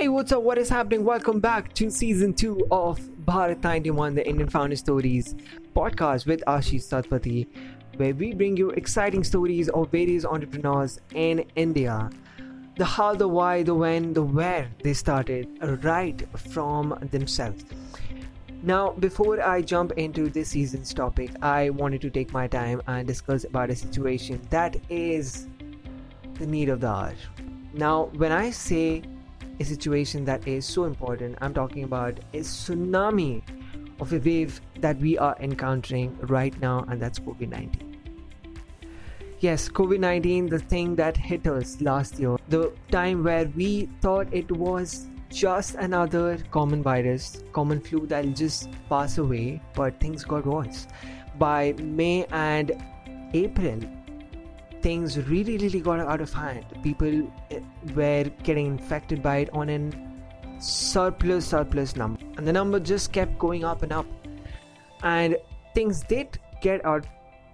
Hey, what's up? What is happening? Welcome back to season two of Bharat 91, the Indian Founder Stories podcast with Ashish Satpathy, where we bring you exciting stories of various entrepreneurs in India. The how, the why, the when, the where they started, right from themselves. Now, before I jump into this season's topic, I wanted to take my time and discuss about a situation that is the need of the hour. Now, when I say a situation that is so important. I'm talking about a tsunami of a wave that we are encountering right now, and that's COVID 19. Yes, COVID 19, the thing that hit us last year, the time where we thought it was just another common virus, common flu that'll just pass away, but things got worse. By May and April, things really really got out of hand. People eh, were getting infected by it on an surplus surplus number. And the number just kept going up and up. And things did get out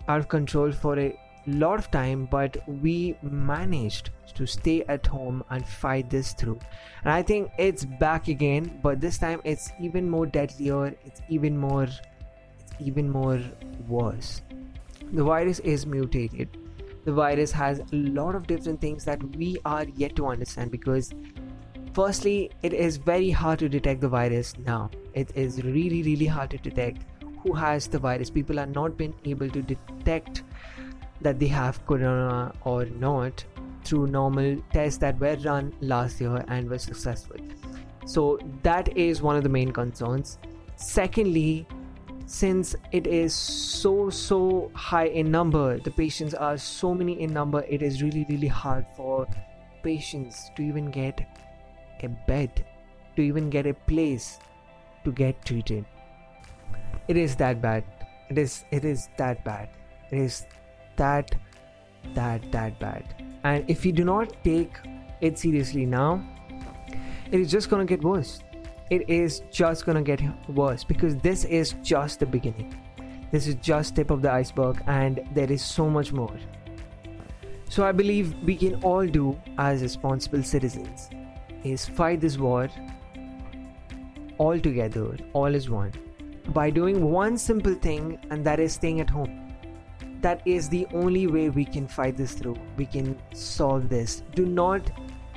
out of control for a lot of time but we managed to stay at home and fight this through. And i think it's back again but this time it's even more deadlier it's even more it's even more worse. The virus is mutated the virus has a lot of different things that we are yet to understand because firstly it is very hard to detect the virus now. It is really really hard to detect who has the virus. People are not been able to detect that they have corona or not through normal tests that were run last year and were successful. So that is one of the main concerns. Secondly since it is so so high in number the patients are so many in number it is really really hard for patients to even get a bed to even get a place to get treated. It is that bad. It is it is that bad. It is that that that bad. And if you do not take it seriously now it is just going to get worse it is just gonna get worse because this is just the beginning. This is just tip of the iceberg and there is so much more. So i believe we can all do as responsible citizens is fight this war all together all is one by doing one simple thing and that is staying at home. That is the only way we can fight this through. We can solve this. Do not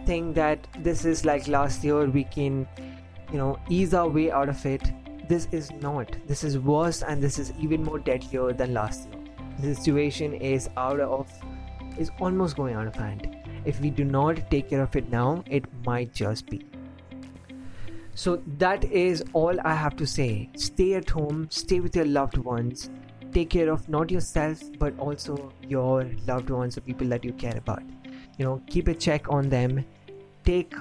think that this is like last year we can you know ease our way out of it. This is not. This is worse and this is even more deadlier than last year. The situation is out of is almost going out of hand. If we do not take care of it now it might just be. So that is all i have to say. Stay at home stay with your loved ones. Take care of not yourself but also your loved ones the people that you care about. You know keep a check on them. Take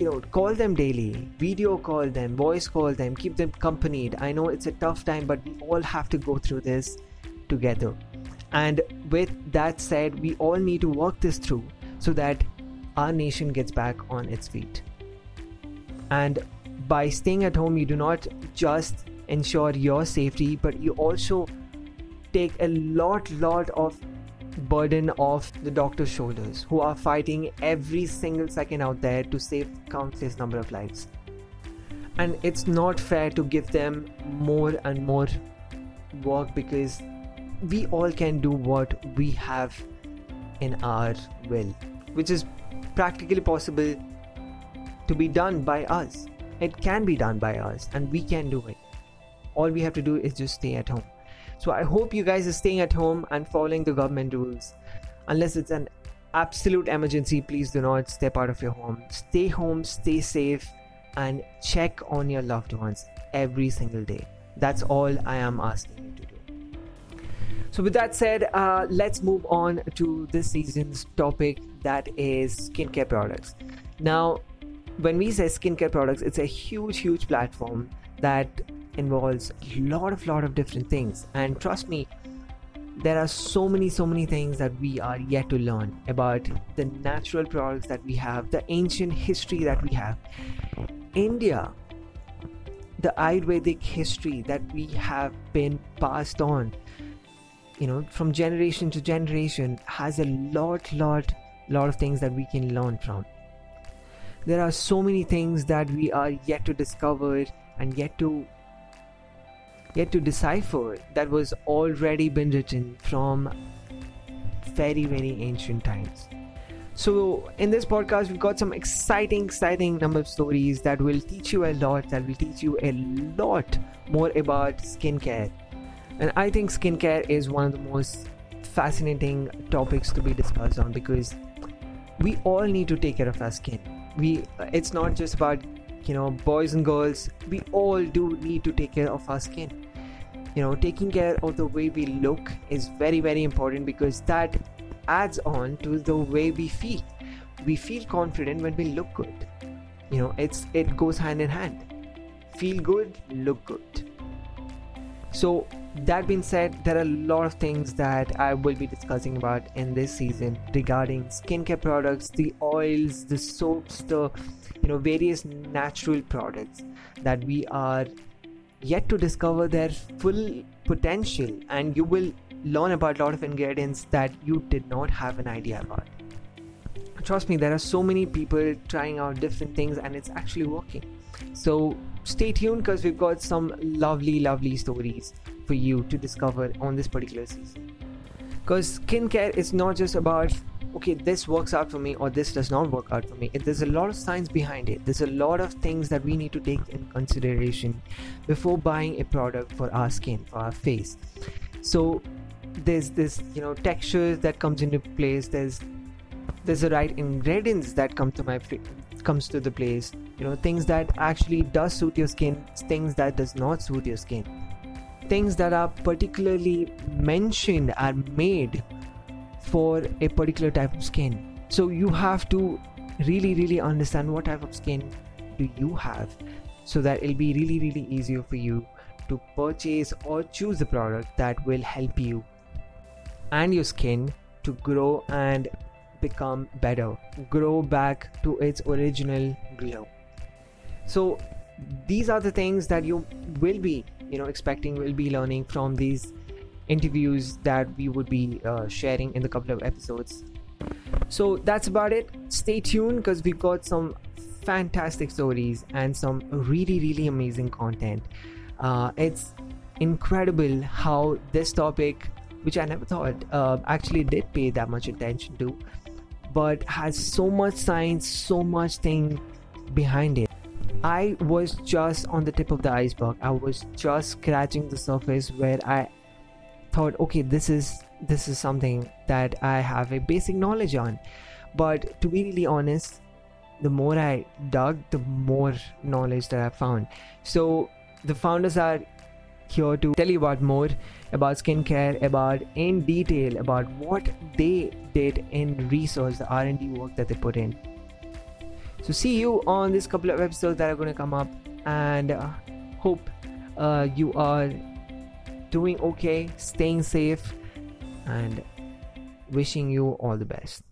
you know call them daily video call them voice call them keep them accompanied i know it's a tough time but we all have to go through this together. And with that said we all need to work this through so that our nation gets back on its feet. And by staying at home you do not just ensure your safety but you also take a lot lot of burden off the doctor's shoulders who are fighting every single second out there to save countless number of lives. And it's not fair to give them more and more work because we all can do what we have in our will which is practically possible to be done by us. It can be done by us and we can do it. All we have to do is just stay at home so I hope you guys are staying at home and following the government rules. Unless it's an absolute emergency, please do not step out of your home. Stay home, stay safe, and check on your loved ones every single day. That's all I am asking you to do. So, with that said, uh, let's move on to this season's topic that is skincare products. Now, when we say skincare products, it's a huge, huge platform that involves a lot of lot of different things. And trust me there are so many so many things that we are yet to learn about the natural products that we have the ancient history that we have. India the ayurvedic history that we have been passed on you know from generation to generation has a lot lot lot of things that we can learn from. There are so many things that we are yet to discover and yet to yet to decipher that was already been written from very very ancient times. So in this podcast we've got some exciting exciting number of stories that will teach you a lot that will teach you a lot more about skincare. And i think skincare is one of the most fascinating topics to be discussed on because we all need to take care of our skin. We it's not just about you know boys and girls we all do need to take care of our skin. You know taking care of the way we look is very very important because that adds on to the way we feel. We feel confident when we look good. You know it's it goes hand in hand. Feel good look good. So that being said there are a lot of things that i will be discussing about in this season regarding skincare products the oils the soaps the you know various natural products that we are yet to discover their full potential and you will learn about a lot of ingredients that you did not have an idea about. Trust me there are so many people trying out different things and it's actually working. So stay tuned because we've got some lovely lovely stories for you to discover on this particular season. Because skincare is not just about okay this works out for me or this does not work out for me. There's a lot of science behind it. There's a lot of things that we need to take in consideration before buying a product for our skin for our face. So there's this you know texture that comes into place. There's there's the right ingredients that come to my comes to the place. You know things that actually does suit your skin things that does not suit your skin. Things that are particularly mentioned are made for a particular type of skin. So you have to really really understand what type of skin do you have so that it'll be really really easier for you to purchase or choose a product that will help you and your skin to grow and become better grow back to its original glow. So these are the things that you will be you know expecting will be learning from these interviews that we would be uh, sharing in the couple of episodes. So that's about it. Stay tuned because we've got some fantastic stories and some really, really amazing content. Uh, it's incredible how this topic, which I never thought uh, actually did pay that much attention to, but has so much science, so much thing behind it. I was just on the tip of the iceberg. I was just scratching the surface where I thought okay this is this is something that i have a basic knowledge on. But to be really honest the more i dug the more knowledge that i found. So the founders are here to tell you about more about skincare about in detail about what they did in research the r&d work that they put in. So see you on this couple of episodes that are going to come up and uh, hope uh, you are doing okay, staying safe, and wishing you all the best.